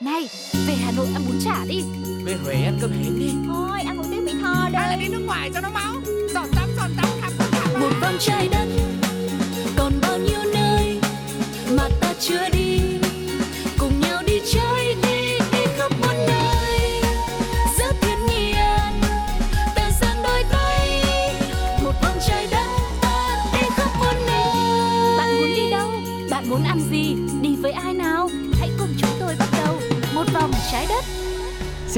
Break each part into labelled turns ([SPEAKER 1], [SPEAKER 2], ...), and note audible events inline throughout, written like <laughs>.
[SPEAKER 1] Này, về Hà Nội ăn bún chả đi.
[SPEAKER 2] Về Huế ăn cơm hến đi.
[SPEAKER 1] Thôi, ăn một tiếng Mỹ Tho đây
[SPEAKER 2] Hay là đi nước ngoài cho nó máu. Giọt tắm, giọt tắm, khắp khắp.
[SPEAKER 1] Một vòng trái đất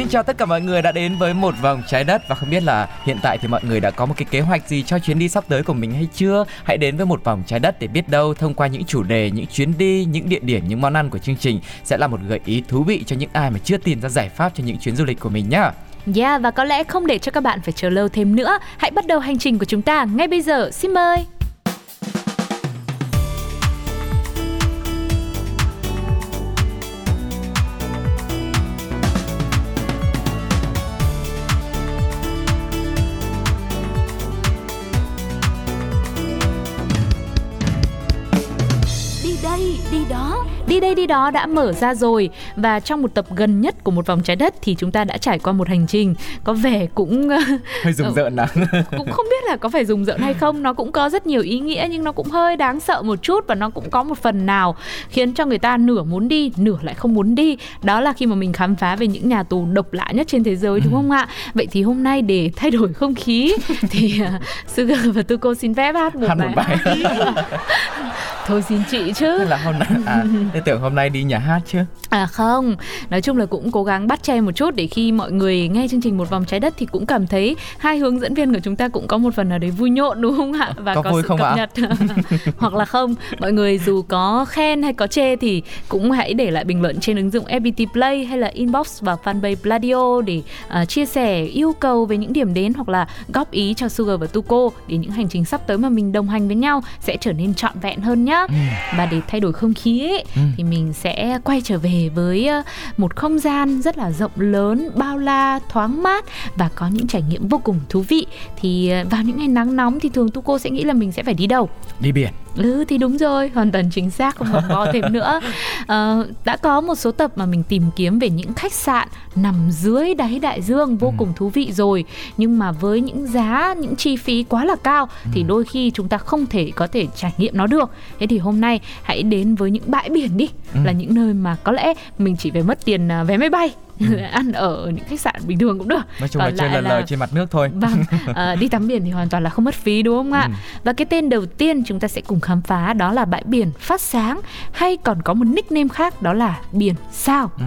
[SPEAKER 3] Xin chào tất cả mọi người đã đến với một vòng trái đất và không biết là hiện tại thì mọi người đã có một cái kế hoạch gì cho chuyến đi sắp tới của mình hay chưa? Hãy đến với một vòng trái đất để biết đâu thông qua những chủ đề, những chuyến đi, những địa điểm, những món ăn của chương trình sẽ là một gợi ý thú vị cho những ai mà chưa tìm ra giải pháp cho những chuyến du lịch của mình nhá.
[SPEAKER 4] Yeah, và có lẽ không để cho các bạn phải chờ lâu thêm nữa, hãy bắt đầu hành trình của chúng ta ngay bây giờ. Xin mời.
[SPEAKER 1] Đi đó
[SPEAKER 4] đã mở ra rồi và trong một tập gần nhất của một vòng trái đất thì chúng ta đã trải qua một hành trình có vẻ cũng <laughs>
[SPEAKER 3] Hơi rùng
[SPEAKER 4] Ừ.
[SPEAKER 3] rợn à?
[SPEAKER 4] cũng không biết là có phải rùng rợn hay không nó cũng có rất nhiều ý nghĩa nhưng nó cũng hơi đáng sợ một chút và nó cũng có một phần nào khiến cho người ta nửa muốn đi nửa lại không muốn đi đó là khi mà mình khám phá về những nhà tù độc lạ nhất trên thế giới đúng không ạ vậy thì hôm nay để thay đổi không khí thì <laughs> uh, Sugar và Tuko xin phép hát một
[SPEAKER 3] Hát một
[SPEAKER 4] bài
[SPEAKER 3] bài. <laughs>
[SPEAKER 4] thôi xin chị chứ
[SPEAKER 3] là hôm nay à, tưởng hôm nay đi nhà hát chứ.
[SPEAKER 4] À không, nói chung là cũng cố gắng bắt chen một chút để khi mọi người nghe chương trình một vòng trái đất thì cũng cảm thấy hai hướng dẫn viên của chúng ta cũng có một phần nào đấy vui nhộn đúng không ạ? Và
[SPEAKER 3] Có vui
[SPEAKER 4] sự
[SPEAKER 3] không
[SPEAKER 4] cập
[SPEAKER 3] ạ?
[SPEAKER 4] nhật. <laughs> Hoặc là không, mọi người dù có khen hay có chê thì cũng hãy để lại bình luận trên ứng dụng FPT Play hay là inbox vào fanpage Pladio để à, chia sẻ yêu cầu về những điểm đến hoặc là góp ý cho Sugar và Tuko để những hành trình sắp tới mà mình đồng hành với nhau sẽ trở nên trọn vẹn hơn nhá. Và để thay đổi không khí ấy,
[SPEAKER 3] Ừ.
[SPEAKER 4] thì mình sẽ quay trở về với ờ, một không gian rất là rộng lớn, bao la, thoáng mát và có những trải nghiệm vô cùng thú vị. Thì ờ, vào những ngày nắng nóng thì thường tu cô sẽ nghĩ là mình sẽ phải đi đâu?
[SPEAKER 3] Đi biển.
[SPEAKER 4] Ừ thì đúng rồi, hoàn toàn chính xác không còn bo thêm nữa. Ờ, đã có một số tập mà mình tìm kiếm về những khách sạn nằm dưới đáy đại dương vô
[SPEAKER 3] Ừ.
[SPEAKER 4] cùng thú vị rồi, nhưng mà với những giá, những chi phí quá là cao thì đôi khi chúng ta không thể có thể trải nghiệm nó được. Thế thì hôm nay hãy đến với những bãi biển đi,
[SPEAKER 3] Ừ.
[SPEAKER 4] là những nơi mà có lẽ mình chỉ phải mất tiền à, vé máy bay. <laughs> ăn ở những khách sạn bình thường cũng được
[SPEAKER 3] Nói chung
[SPEAKER 4] Còn
[SPEAKER 3] là chơi lờ lờ trên mặt nước thôi. <laughs>
[SPEAKER 4] Vâng, à, <laughs> đi tắm biển thì hoàn toàn là không mất phí đúng không ạ?
[SPEAKER 3] Ừ.
[SPEAKER 4] Và cái tên đầu tiên chúng ta sẽ cùng khám phá đó là bãi biển phát sáng hay còn có một nickname khác đó là biển sao.
[SPEAKER 3] Ừ.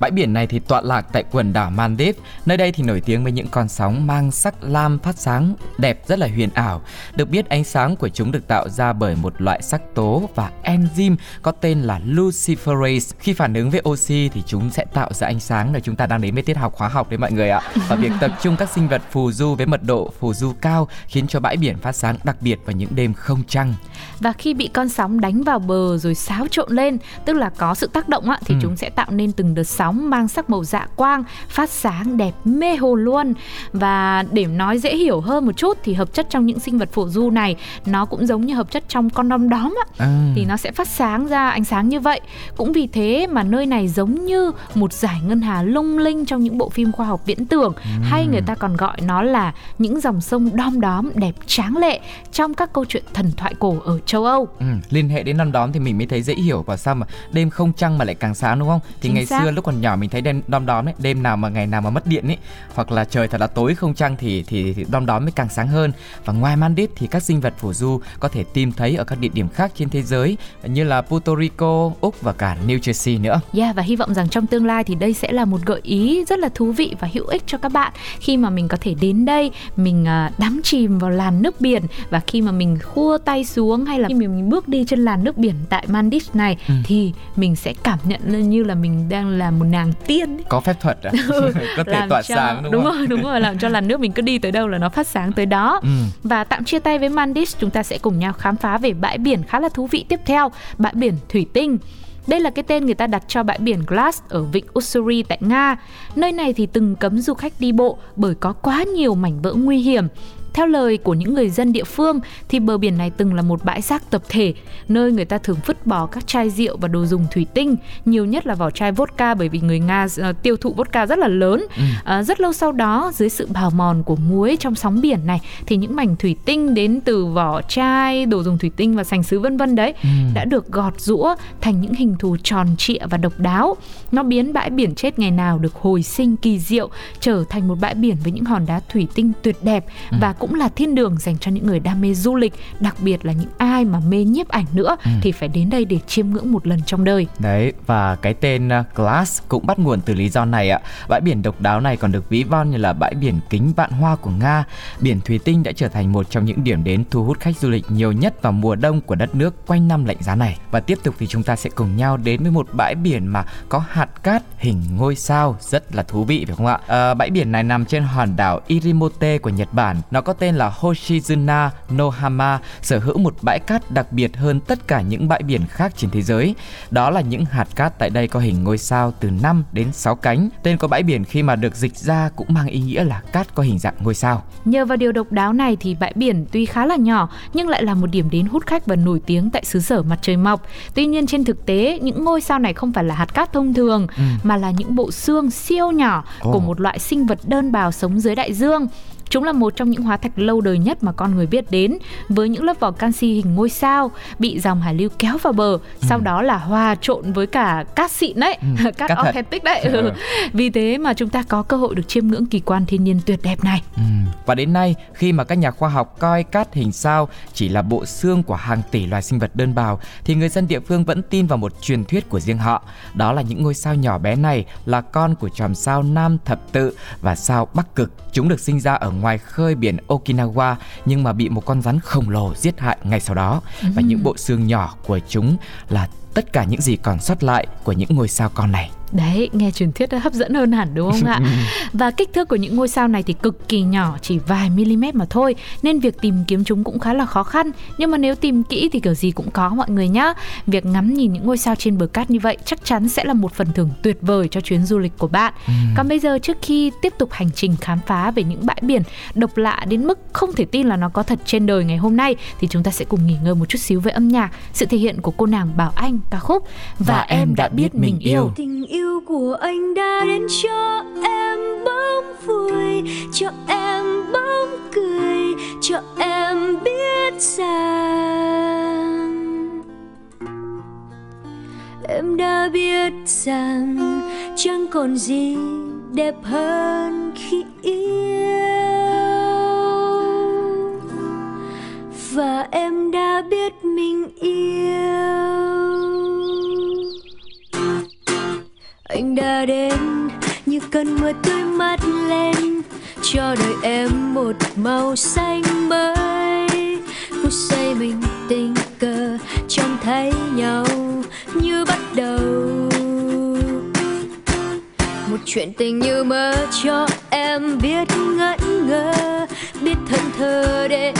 [SPEAKER 3] Bãi biển này thì tọa lạc tại quần đảo Maldives. Nơi đây thì nổi tiếng với những con sóng mang sắc lam phát sáng đẹp rất là huyền ảo. Được biết ánh sáng của chúng được tạo ra bởi một loại sắc tố và enzyme có tên là luciferase. Khi phản ứng với oxy thì chúng sẽ tạo ra ánh sáng rồi chúng ta đang đến với tiết học khóa học đấy mọi người ạ. Và việc tập trung các sinh vật phù du với mật độ phù du cao khiến cho bãi biển phát sáng đặc biệt vào những đêm không trăng.
[SPEAKER 4] Và khi bị con sóng đánh vào bờ rồi xáo trộn lên, tức là có sự tác động á, thì
[SPEAKER 3] Ừ.
[SPEAKER 4] chúng sẽ tạo nên từng đợt sóng mang sắc màu dạ quang, phát sáng đẹp mê hồn luôn. Và để nói dễ hiểu hơn một chút thì hợp chất trong những sinh vật phù du này nó cũng giống như hợp chất trong con đom đóm á,
[SPEAKER 3] À.
[SPEAKER 4] thì nó sẽ phát sáng ra ánh sáng như vậy. Cũng vì thế mà nơi này giống như một giải ngân hà lung linh trong những bộ phim khoa học viễn tưởng hay người ta còn gọi nó là những dòng sông đom đóm đẹp tráng lệ trong các câu chuyện thần thoại cổ ở châu Âu.
[SPEAKER 3] Ừ, liên hệ đến năm đóm thì mình mới thấy dễ hiểu và sao mà đêm không trăng mà lại càng sáng đúng không? Thì
[SPEAKER 4] Chính
[SPEAKER 3] ngày
[SPEAKER 4] xác.
[SPEAKER 3] xưa lúc còn nhỏ mình thấy đêm đom đóm ấy, đêm nào mà ngày nào mà mất điện ấy, hoặc là trời thật là tối không trăng thì thì, thì đom đóm mới càng sáng hơn. Và ngoài Maldives thì các sinh vật phù du có thể tìm thấy ở các địa điểm khác trên thế giới như là Puerto Rico, Úc và cả New Jersey nữa.
[SPEAKER 4] Yeah và hy vọng rằng trong tương lai thì đây sẽ là một gợi ý rất là thú vị và hữu ích cho các bạn khi mà mình có thể đến đây, mình à, đắm chìm vào làn nước biển và khi mà mình khua tay xuống hay là khi mình bước đi trên làn nước biển tại Maldives này
[SPEAKER 3] Ừ.
[SPEAKER 4] thì mình sẽ cảm nhận như là mình đang là một nàng tiên ấy.
[SPEAKER 3] Có phép thuật à? <laughs> <laughs> có thể
[SPEAKER 4] làm
[SPEAKER 3] tỏa
[SPEAKER 4] cho,
[SPEAKER 3] sáng đúng,
[SPEAKER 4] đúng
[SPEAKER 3] không?
[SPEAKER 4] rồi đúng rồi làm cho làn nước mình cứ đi tới đâu là nó phát sáng tới đó
[SPEAKER 3] Ừ.
[SPEAKER 4] và tạm chia tay với Maldives chúng ta sẽ cùng nhau khám phá về bãi biển khá là thú vị tiếp theo bãi biển thủy tinh đây là cái tên người ta đặt cho bãi biển Glass ở vịnh Ussuri tại Nga. Nơi này thì từng cấm du khách đi bộ bởi có quá nhiều mảnh vỡ nguy hiểm. Theo lời của những người dân địa phương thì bờ biển này từng là một bãi rác tập thể, nơi người ta thường vứt bỏ các chai rượu và đồ dùng thủy tinh, nhiều nhất là vỏ chai vodka bởi vì người Nga uh, tiêu thụ vodka rất là lớn. Ừ. Uh, rất lâu sau đó dưới sự bào mòn của muối trong sóng biển này thì những mảnh thủy tinh đến từ vỏ chai, đồ dùng thủy tinh và sành sứ vân vân đấy ừ. đã được gọt rũa thành những hình thù tròn trịa và độc đáo. Nó biến bãi biển chết ngày nào được hồi sinh kỳ diệu trở thành một bãi biển với những hòn đá thủy tinh tuyệt đẹp ừ. và cũng là thiên đường dành cho những người đam mê du lịch, đặc biệt là những ai mà mê nhiếp ảnh nữa ừ. thì phải đến đây để chiêm ngưỡng một lần trong đời.
[SPEAKER 3] Đấy và cái tên uh, Glass cũng bắt nguồn từ lý do này ạ. Bãi biển độc đáo này còn được ví von như là bãi biển kính vạn hoa của Nga. Biển thủy tinh đã trở thành một trong những điểm đến thu hút khách du lịch nhiều nhất vào mùa đông của đất nước quanh năm lạnh giá này. Và tiếp tục thì chúng ta sẽ cùng nhau đến với một bãi biển mà có hạt cát hình ngôi sao rất là thú vị phải không ạ? À, bãi biển này nằm trên hòn đảo Irimote của Nhật Bản. Nó có tên là Hoshizuna Nohama, sở hữu một bãi cát đặc biệt hơn tất cả những bãi biển khác trên thế giới. Đó là những hạt cát tại đây có hình ngôi sao từ 5 đến 6 cánh. Tên của bãi biển khi mà được dịch ra cũng mang ý nghĩa là cát có hình dạng ngôi sao.
[SPEAKER 4] Nhờ vào điều độc đáo này thì bãi biển tuy khá là nhỏ nhưng lại là một điểm đến hút khách và nổi tiếng tại xứ sở mặt trời mọc. Tuy nhiên trên thực tế những ngôi sao này không phải là hạt cát thông thường ừ. mà là những bộ xương siêu nhỏ oh. của một loại sinh vật đơn bào sống dưới đại dương. Chúng là một trong những hóa thạch lâu đời nhất mà con người biết đến với những lớp vỏ canxi hình ngôi sao bị dòng hải lưu kéo vào bờ, ừ. sau đó là hòa trộn với cả cát xịn đấy, ừ, <laughs> cát, cát authentic đấy. Ừ. ừ. Vì thế mà chúng ta có cơ hội được chiêm ngưỡng kỳ quan thiên nhiên tuyệt đẹp này. Ừ.
[SPEAKER 3] Và đến nay, khi mà các nhà khoa học coi cát hình sao chỉ là bộ xương của hàng tỷ loài sinh vật đơn bào thì người dân địa phương vẫn tin vào một truyền thuyết của riêng họ. Đó là những ngôi sao nhỏ bé này là con của chòm sao Nam Thập Tự và sao Bắc Cực. Chúng được sinh ra ở ngoài khơi biển Okinawa nhưng mà bị một con rắn khổng lồ giết hại ngay sau đó ừ. và những bộ xương nhỏ của chúng là tất cả những gì còn sót lại của những ngôi sao con này
[SPEAKER 4] Đấy, nghe truyền thuyết hấp dẫn hơn hẳn đúng không ạ? <laughs> Và kích thước của những ngôi sao này thì cực kỳ nhỏ, chỉ vài mm mà thôi, nên việc tìm kiếm chúng cũng khá là khó khăn. Nhưng mà nếu tìm kỹ thì kiểu gì cũng có mọi người nhá. Việc ngắm nhìn những ngôi sao trên bờ cát như vậy chắc chắn sẽ là một phần thưởng tuyệt vời cho chuyến du lịch của bạn. Ừ. Còn bây giờ trước khi tiếp tục hành trình khám phá về những bãi biển độc lạ đến mức không thể tin là nó có thật trên đời ngày hôm nay thì chúng ta sẽ cùng nghỉ ngơi một chút xíu với âm nhạc, sự thể hiện của cô nàng Bảo Anh ca khúc
[SPEAKER 3] Và, Và em đã biết mình yêu.
[SPEAKER 1] Tình yêu yêu của anh đã đến cho em bóng vui cho em bóng cười, cho em biết rằng em đã biết rằng chẳng còn gì đẹp hơn khi yêu. Và em đã biết mình yêu. Anh đã đến. Như cơn mưa tươi mát lên, cho đời em một màu xanh mới. Phút giây mình tình cờ trông thấy nhau như bắt đầu. Một chuyện tình như mơ cho em biết ngẩn ngơ, biết thân thơ để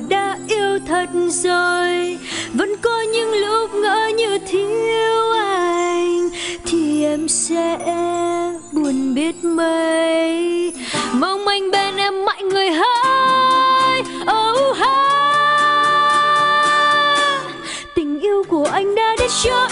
[SPEAKER 1] đã yêu thật rồi. Vẫn có những lúc ngỡ như thiếu anh, thì em sẽ buồn biết mấy. Mong anh bên em mãi người hỡi. Oh ha. Tình yêu của anh đã đến
[SPEAKER 3] cho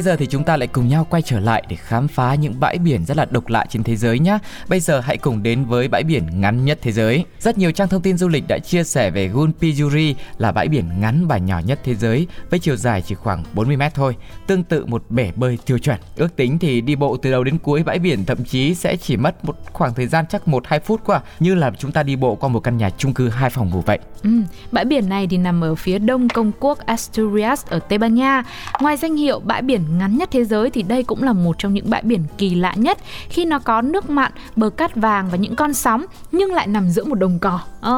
[SPEAKER 3] bây giờ thì chúng ta lại cùng nhau quay trở lại để khám phá những bãi biển rất là độc lạ trên thế giới nhé. Bây giờ hãy cùng đến với bãi biển ngắn nhất thế giới. Rất nhiều trang thông tin du lịch đã chia sẻ về Gunpijuri là bãi biển ngắn và nhỏ nhất thế giới với chiều dài chỉ khoảng 40 mét thôi, tương tự một bể bơi tiêu chuẩn. Ước tính thì đi bộ từ đầu đến cuối bãi biển thậm chí sẽ chỉ mất một khoảng thời gian chắc 1-2 phút qua, như là chúng ta đi bộ qua một căn nhà chung cư hai phòng ngủ vậy.
[SPEAKER 4] Ừ, bãi biển này thì nằm ở phía đông công quốc Asturias ở Tây Ban Nha. Ngoài danh hiệu bãi biển ngắn nhất thế giới thì đây cũng là một trong những bãi biển kỳ lạ nhất khi nó có nước mặn, bờ cát vàng và những con sóng nhưng lại nằm giữa một đồng cỏ. À,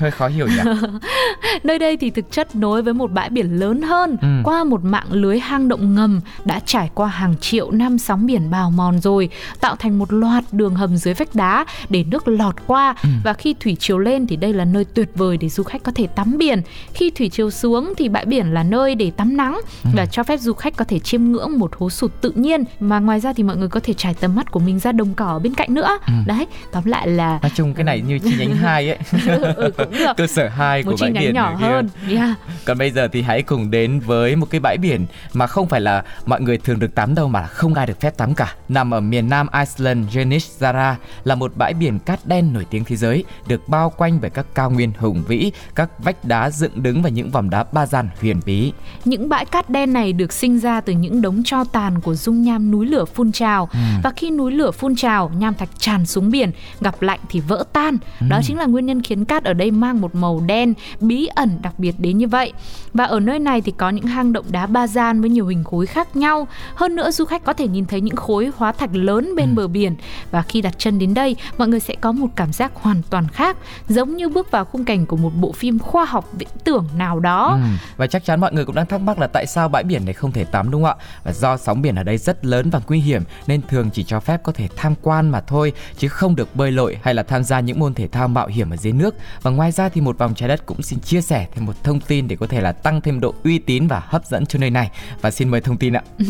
[SPEAKER 3] Hơi khó hiểu nhỉ? <laughs>
[SPEAKER 4] nơi đây thì thực chất nối với một bãi biển lớn hơn
[SPEAKER 3] Ừ.
[SPEAKER 4] qua một mạng lưới hang động ngầm đã trải qua hàng triệu năm sóng biển bào mòn rồi, tạo thành một loạt đường hầm dưới vách đá để nước lọt qua
[SPEAKER 3] Ừ.
[SPEAKER 4] và khi thủy triều lên thì đây là nơi tuyệt vời để du khách có thể tắm biển. Khi thủy triều xuống thì bãi biển là nơi để tắm nắng
[SPEAKER 3] Ừ.
[SPEAKER 4] và cho phép du khách có thể chiêm ngưỡng một hố sụt tự nhiên mà ngoài ra thì mọi người có thể trải tầm mắt của mình ra đồng cỏ bên cạnh nữa.
[SPEAKER 3] Ừ.
[SPEAKER 4] Đấy, tóm lại là
[SPEAKER 3] Nói chung cái này như chi nhánh <laughs> 2 ấy,
[SPEAKER 4] ừ, cũng được. <laughs>
[SPEAKER 3] cơ sở 2 của bãi
[SPEAKER 4] nhánh
[SPEAKER 3] biển
[SPEAKER 4] nhỏ
[SPEAKER 3] kia.
[SPEAKER 4] hơn. Yeah.
[SPEAKER 3] Còn bây giờ thì hãy cùng đến với một cái bãi biển mà không phải là mọi người thường được tắm đâu mà là không ai được phép tắm cả. Nằm ở miền nam Iceland, Janishzara là một bãi biển cát đen nổi tiếng thế giới, được bao quanh bởi các cao nguyên hùng vĩ, các vách đá dựng đứng và những vòm đá ba gian huyền bí.
[SPEAKER 4] Những bãi cát đen này được sinh ra từ những đống tro tàn của dung nham núi lửa phun trào và khi núi lửa phun trào, nham thạch tràn xuống biển, gặp lạnh thì vỡ tan. Đó chính là nguyên nhân khiến cát ở đây mang một màu đen bí ẩn đặc biệt đến như vậy. Và ở nơi này thì có những hang động đá ba gian với nhiều hình khối khác nhau. Hơn nữa du khách có thể nhìn thấy những khối hóa thạch lớn bên bờ biển và khi đặt chân đến đây, mọi người sẽ có một cảm giác hoàn toàn khác, giống như bước vào khung cảnh của một bộ phim khoa học viễn tưởng nào đó.
[SPEAKER 3] Ừ. Và chắc chắn mọi người cũng đang thắc mắc là tại sao bãi biển này không thể tắm đúng không ạ? Và do sóng biển ở đây rất lớn và nguy hiểm nên thường chỉ cho phép có thể tham quan mà thôi chứ không được bơi lội hay là tham gia những môn thể thao mạo hiểm ở dưới nước. Và ngoài ra thì một vòng trái đất cũng xin chia sẻ thêm một thông tin để có thể là tăng thêm độ uy tín và hấp dẫn cho nơi này. Và xin mời thông tin ạ. <laughs>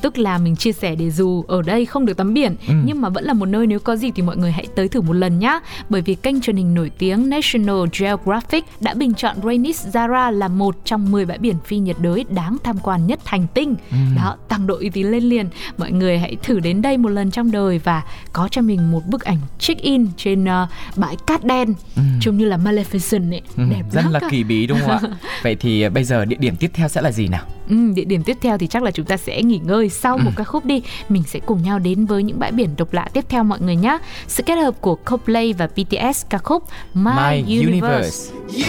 [SPEAKER 4] Tức là mình chia sẻ để dù ở đây không được tắm biển
[SPEAKER 3] Ừ.
[SPEAKER 4] nhưng mà vẫn là một nơi nếu có gì thì mọi người hãy tới thử một lần nhá. Bởi vì kênh truyền hình nổi tiếng National Geographic đã bình chọn Rainis Zara là một trong 10 bãi biển phi nhiệt đới đáng tham quan nhất hành tinh.
[SPEAKER 3] Ừ.
[SPEAKER 4] Đó, tăng độ uy tín lên liền. Mọi người hãy thử đến đây một lần trong đời và có cho mình một bức ảnh check in trên ờ, bãi cát đen trông như là Maleficent ấy,
[SPEAKER 3] Ừ,
[SPEAKER 4] đẹp
[SPEAKER 3] rất
[SPEAKER 4] lắm
[SPEAKER 3] là
[SPEAKER 4] cả.
[SPEAKER 3] kỳ bí đúng không ạ? <laughs> Vậy thì à, bây giờ địa điểm tiếp theo sẽ là gì nào?
[SPEAKER 4] Ừ, địa điểm tiếp theo thì chắc là chúng ta sẽ nghỉ ngơi sau một ca khúc đi. Mình sẽ cùng nhau đến với những bãi biển độc lạ tiếp theo mọi người nhé. Sự kết hợp của Coldplay và BTS ca khúc My,
[SPEAKER 3] My
[SPEAKER 4] Universe.
[SPEAKER 3] Universe.
[SPEAKER 5] You,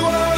[SPEAKER 5] you are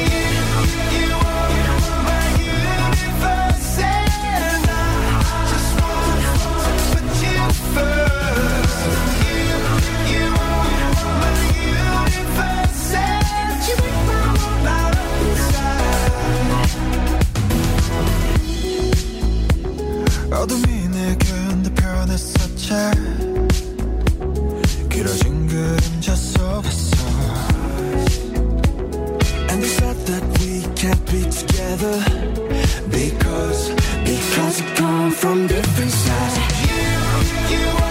[SPEAKER 5] Together. Because, because we come from different sides. You, you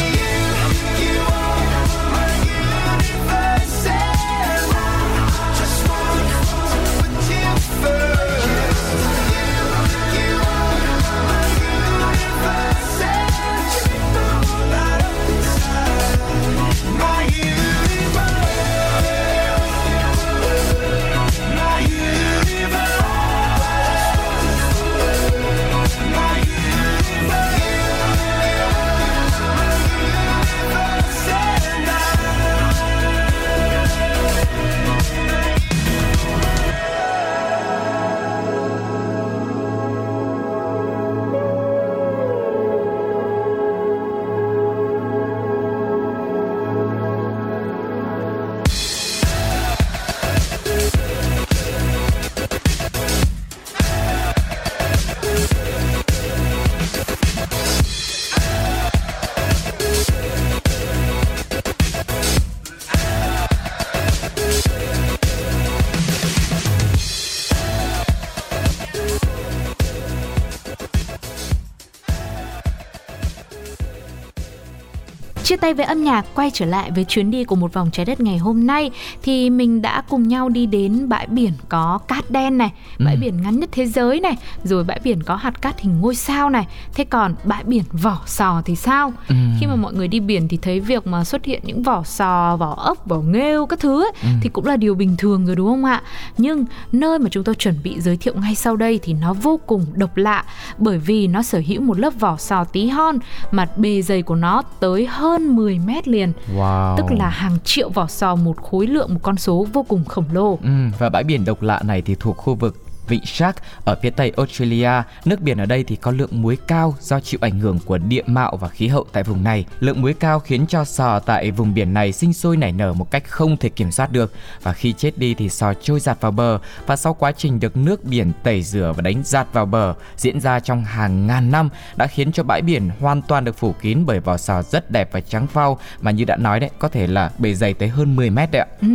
[SPEAKER 4] tay với âm nhạc, quay trở lại với chuyến đi của một vòng trái đất ngày hôm nay thì mình đã cùng nhau đi đến bãi biển có cát đen này, bãi
[SPEAKER 3] Ừ.
[SPEAKER 4] biển ngắn nhất thế giới này, rồi bãi biển có hạt cát hình ngôi sao này. Thế còn bãi biển vỏ sò thì sao?
[SPEAKER 3] Ừ.
[SPEAKER 4] Khi mà mọi người đi biển thì thấy việc mà xuất hiện những vỏ sò, vỏ ốc, vỏ nghêu các thứ ấy,
[SPEAKER 3] Ừ.
[SPEAKER 4] thì cũng là điều bình thường rồi đúng không ạ? Nhưng nơi mà chúng tôi chuẩn bị giới thiệu ngay sau đây thì nó vô cùng độc lạ bởi vì nó sở hữu một lớp vỏ sò tí hon mà bề dày của nó tới hơn 10 mét liền
[SPEAKER 3] Wow.
[SPEAKER 4] tức là hàng triệu vỏ sò một khối lượng một con số vô cùng khổng lồ
[SPEAKER 3] Ừ, và bãi biển độc lạ này thì thuộc khu vực Vịnh Shark ở phía tây Australia. Nước biển ở đây thì có lượng muối cao do chịu ảnh hưởng của địa mạo và khí hậu tại vùng này. Lượng muối cao khiến cho sò tại vùng biển này sinh sôi nảy nở một cách không thể kiểm soát được và khi chết đi thì sò trôi giạt vào bờ và sau quá trình được nước biển tẩy rửa và đánh giạt vào bờ diễn ra trong hàng ngàn năm đã khiến cho bãi biển hoàn toàn được phủ kín bởi vỏ sò rất đẹp và trắng phau mà như đã nói đấy có thể là bề dày tới hơn 10 mét đấy ạ.
[SPEAKER 4] Ừ,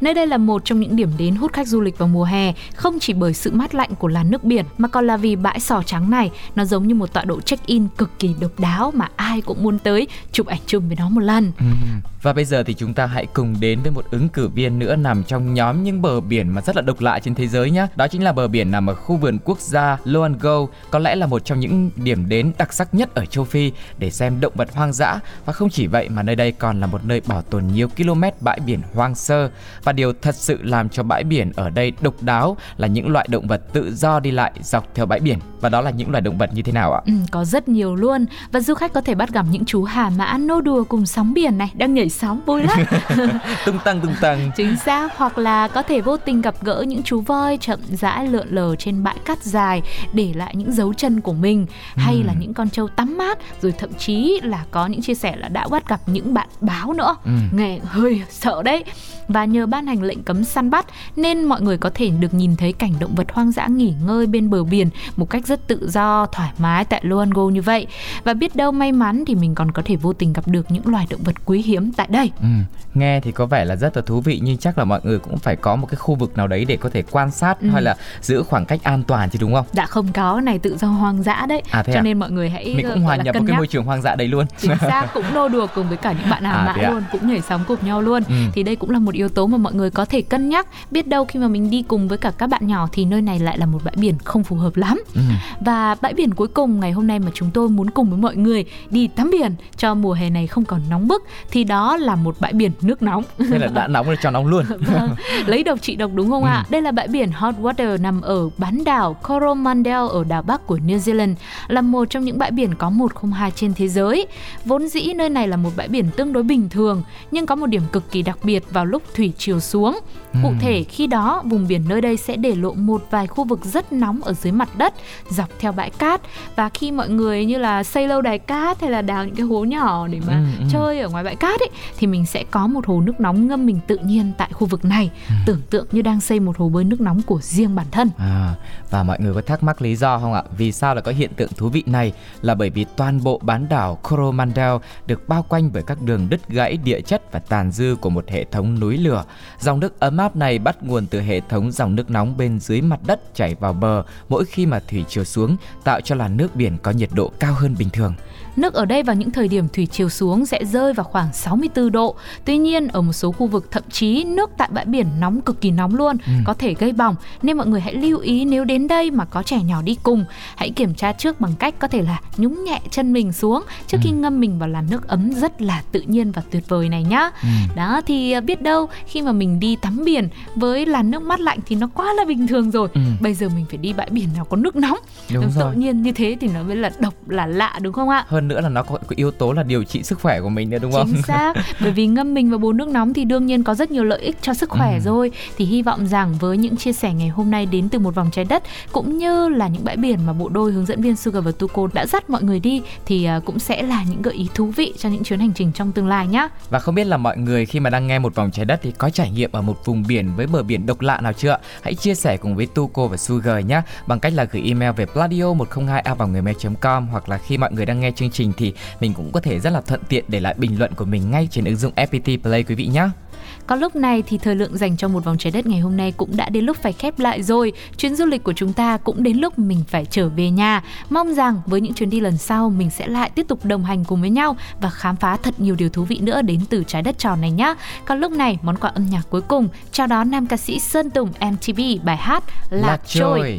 [SPEAKER 4] nơi đây là một trong những điểm đến hút khách du lịch vào mùa hè, không chỉ bởi sự mát lạnh của làn nước biển mà còn là vì bãi sò trắng này nó giống như một tọa độ check-in cực kỳ độc đáo mà ai cũng muốn tới chụp ảnh chung với nó một lần.
[SPEAKER 3] Ừ. Và bây giờ thì chúng ta hãy cùng đến với một ứng cử viên nữa nằm trong nhóm những bờ biển mà rất là độc lạ trên thế giới nhé. Đó chính là bờ biển nằm ở khu vườn quốc gia Loango, có lẽ là một trong những điểm đến đặc sắc nhất ở châu Phi để xem động vật hoang dã và không chỉ vậy mà nơi đây còn là một nơi bảo tồn nhiều km bãi biển hoang sơ và điều thật sự làm cho bãi biển ở đây độc đáo là những loại động vật tự do đi lại dọc theo bãi biển và đó là những loài động vật như thế nào ạ?
[SPEAKER 4] Ừ, có rất nhiều luôn và du khách có thể bắt gặp những chú hà mã nô đùa cùng sóng biển này đang nhảy sóng vui lắm <laughs>
[SPEAKER 3] tung tăng tung tăng. <laughs>
[SPEAKER 4] chính xác hoặc là có thể vô tình gặp gỡ những chú voi chậm rãi lượn lờ trên bãi cát dài để lại những dấu chân của mình hay
[SPEAKER 3] Ừ.
[SPEAKER 4] là những con trâu tắm mát rồi thậm chí là có những chia sẻ là đã bắt gặp những bạn báo nữa
[SPEAKER 3] Ừ.
[SPEAKER 4] nghe hơi sợ đấy và nhờ ban hành lệnh cấm săn bắt nên mọi người có thể được nhìn thấy cảnh động vật hoang dã nghỉ ngơi bên bờ biển một cách rất tự do thoải mái tại Loango như vậy và biết đâu may mắn thì mình còn có thể vô tình gặp được những loài động vật quý hiếm tại đây
[SPEAKER 3] Ừ, nghe thì có vẻ là rất là thú vị nhưng chắc là mọi người cũng phải có một cái khu vực nào đấy để có thể quan sát
[SPEAKER 4] Ừ.
[SPEAKER 3] hay là giữ khoảng cách an toàn chứ đúng không?
[SPEAKER 4] đã không có này tự do hoang dã đấy
[SPEAKER 3] À, thế
[SPEAKER 4] cho
[SPEAKER 3] à?
[SPEAKER 4] nên mọi người hãy
[SPEAKER 3] Mình
[SPEAKER 4] ờ,
[SPEAKER 3] cũng
[SPEAKER 4] gọi
[SPEAKER 3] hòa nhập vào cái môi trường hoang dã đấy luôn.
[SPEAKER 4] chính xác cũng nô đùa cùng với cả những bạn hà
[SPEAKER 3] À,
[SPEAKER 4] mã
[SPEAKER 3] ạ?
[SPEAKER 4] luôn cũng nhảy sóng cùng nhau luôn
[SPEAKER 3] Ừ.
[SPEAKER 4] thì đây cũng là một yếu tố mà mọi người có thể cân nhắc biết đâu khi mà mình đi cùng với cả các bạn nhỏ thì nơi này lại là một bãi biển không phù hợp lắm
[SPEAKER 3] Ừ.
[SPEAKER 4] và bãi biển cuối cùng ngày hôm nay mà chúng tôi muốn cùng với mọi người đi tắm biển cho mùa hè này không còn nóng bức thì đó là một bãi biển nước nóng
[SPEAKER 3] Thế là đã nóng rồi cho nóng luôn. <laughs>
[SPEAKER 4] Vâng, lấy độc trị độc đúng không ạ? Đây là bãi biển Hot Water nằm ở bán đảo Coromandel ở đảo Bắc của New Zealand, là một trong những bãi biển có 102 trên thế giới. Vốn dĩ nơi này là một bãi biển tương đối bình thường, nhưng có một điểm cực kỳ đặc biệt vào lúc thủy chiều xuống. Cụ thể khi đó vùng biển nơi đây sẽ để lộ một vài khu vực rất nóng ở dưới mặt đất dọc theo bãi cát và khi mọi người như là xây lâu đài cát hay là đào những cái hố nhỏ để mà
[SPEAKER 3] ừ.
[SPEAKER 4] chơi ở ngoài bãi cát ấy thì mình sẽ có một hồ nước nóng ngâm mình tự nhiên tại khu vực này
[SPEAKER 3] Ừ.
[SPEAKER 4] tưởng tượng như đang xây một hồ bơi nước nóng của riêng bản thân
[SPEAKER 3] À, và mọi người có thắc mắc lý do không ạ? Vì sao lại có hiện tượng thú vị này? Là bởi vì toàn bộ bán đảo Coromandel được bao quanh bởi các đường đứt gãy địa chất và tàn dư của một hệ thống núi lửa. Dòng nước ấm áp này bắt nguồn từ hệ thống dòng nước nóng bên dưới mặt đất chảy vào bờ mỗi khi mà thủy chiều xuống, tạo cho làn nước biển có nhiệt độ cao hơn bình thường.
[SPEAKER 4] Nước ở đây vào những thời điểm thủy chiều xuống sẽ rơi vào khoảng 64 độ. Tuy nhiên ở một số khu vực thậm chí nước tại bãi biển nóng cực kỳ nóng luôn, có thể gây bỏng nên mọi người hãy lưu ý nếu đến đây mà có trẻ nhỏ đi cùng, hãy kiểm tra trước bằng cách có thể là nhúng nhẹ chân mình xuống trước khi ngâm mình vào làn nước ấm rất là tự nhiên và tuyệt vời này nhá. Đó thì à, biết đâu khi mà mình đi tắm biển với làn nước mát lạnh thì nó quá là bình thường rồi.
[SPEAKER 3] Ừ.
[SPEAKER 4] Bây giờ mình phải đi bãi biển nào có nước nóng.
[SPEAKER 3] Đúng
[SPEAKER 4] tự
[SPEAKER 3] rồi.
[SPEAKER 4] nhiên như thế thì nó mới là độc là lạ đúng không ạ?
[SPEAKER 3] Hơn nữa là nó có cái yếu tố là điều trị sức khỏe của mình nữa đúng không?
[SPEAKER 4] Chính xác, <laughs> bởi vì ngâm mình vào bồn nước nóng thì đương nhiên có rất nhiều lợi ích cho sức khỏe
[SPEAKER 3] Ừ.
[SPEAKER 4] rồi. Thì hy vọng rằng với những chia sẻ ngày hôm nay đến từ một vòng trái đất cũng như là những bãi biển mà bộ đôi hướng dẫn viên Sugar và Tuko đã dắt mọi người đi thì à, cũng sẽ là những gợi ý thú vị cho những chuyến hành trình trong tương lai nhé.
[SPEAKER 3] Và không biết là mọi người khi mà đang nghe một vòng trái đất thì có trải nghiệm ở một vùng biển với bờ biển độc lạ nào chưa? Hãy chia sẻ cùng với Tuco và Sugar nhé bằng cách là gửi email về pladio 102 a com hoặc là khi mọi người đang nghe chương trình thì mình cũng có thể rất là thuận tiện để lại bình luận của mình ngay trên ứng dụng FPT Play, quý vị nhé.
[SPEAKER 4] Có lúc này thì thời lượng dành cho một vòng trái đất ngày hôm nay cũng đã đến lúc phải khép lại rồi. Chuyến du lịch của chúng ta cũng đến lúc mình phải trở về nhà. Mong rằng với những chuyến đi lần sau mình sẽ lại tiếp tục đồng hành cùng với nhau và khám phá thật nhiều điều thú vị nữa đến từ trái đất tròn này nhé. Còn lúc này món quà âm nhạc cuối cùng chào đón nam ca sĩ Sơn Tùng MTV bài hát Lạc trôi.
[SPEAKER 6] người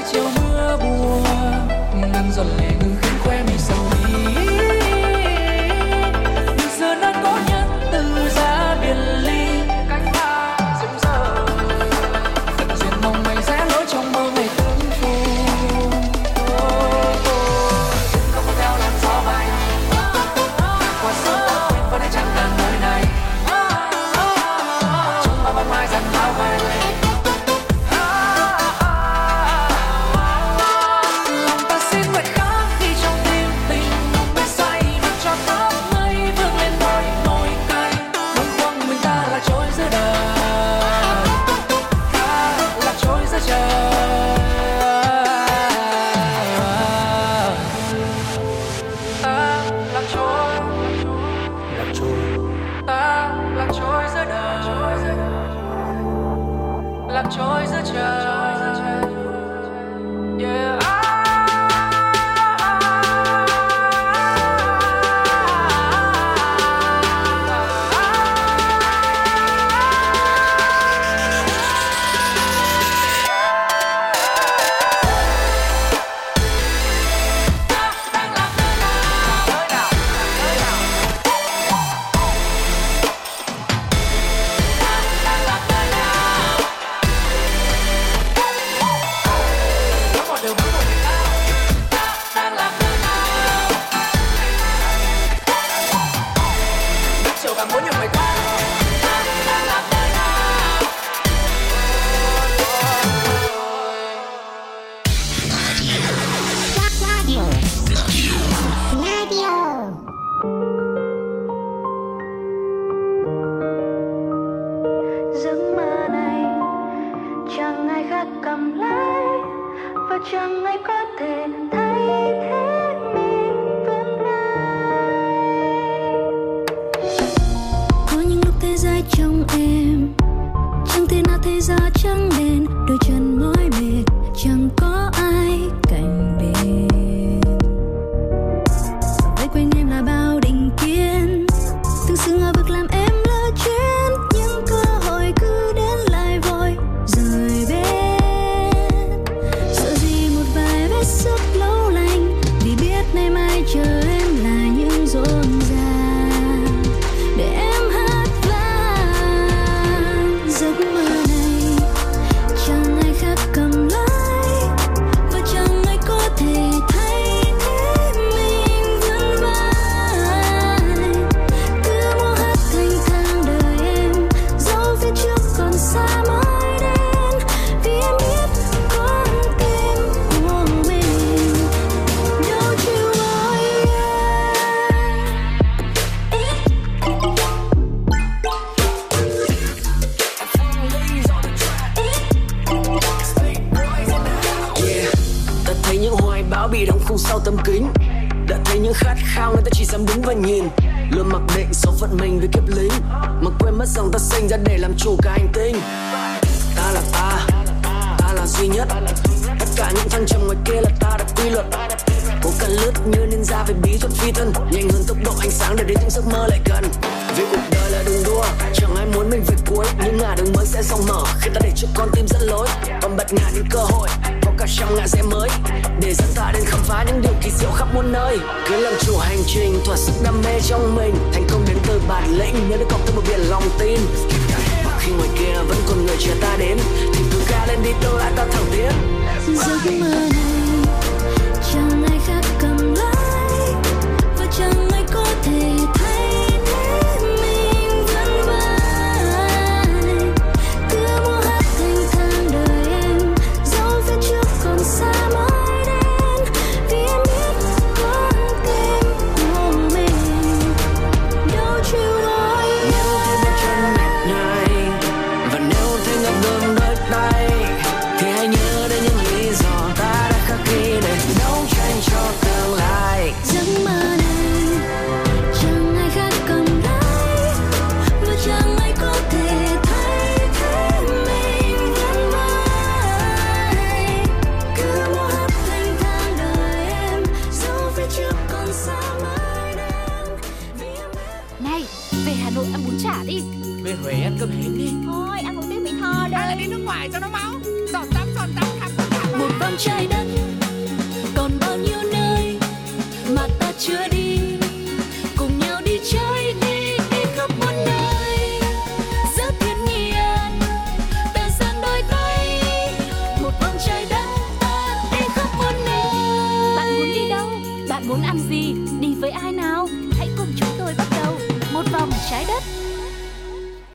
[SPEAKER 6] trong mê
[SPEAKER 7] thuật Cố cần lướt như ninja về bí thuật phi thân. Nhanh hơn tốc độ, ánh sáng để đến những giấc mơ lại gần. Vì cuộc đời là đường đua, Chẳng ai muốn mình về cuối. Nhưng ngả đường mới sẽ rộng mở, Khi ta để cho con tim dẫn lối. Còn bật ngả những cơ hội, Có cả trăm ngã rẽ mới. Để dẫn ta đến khám phá những điều kỳ diệu khắp muôn nơi. Cứ làm chủ hành trình Thỏa sức đam mê trong mình. Thành công đến từ bản lĩnh, Nhớ được cọc từ một biển lòng tin. Khi ngoài kia vẫn còn người chờ ta đến, thì cứ ca lên đi tôi lại ta thẳng tiến.
[SPEAKER 1] Giấc mơ này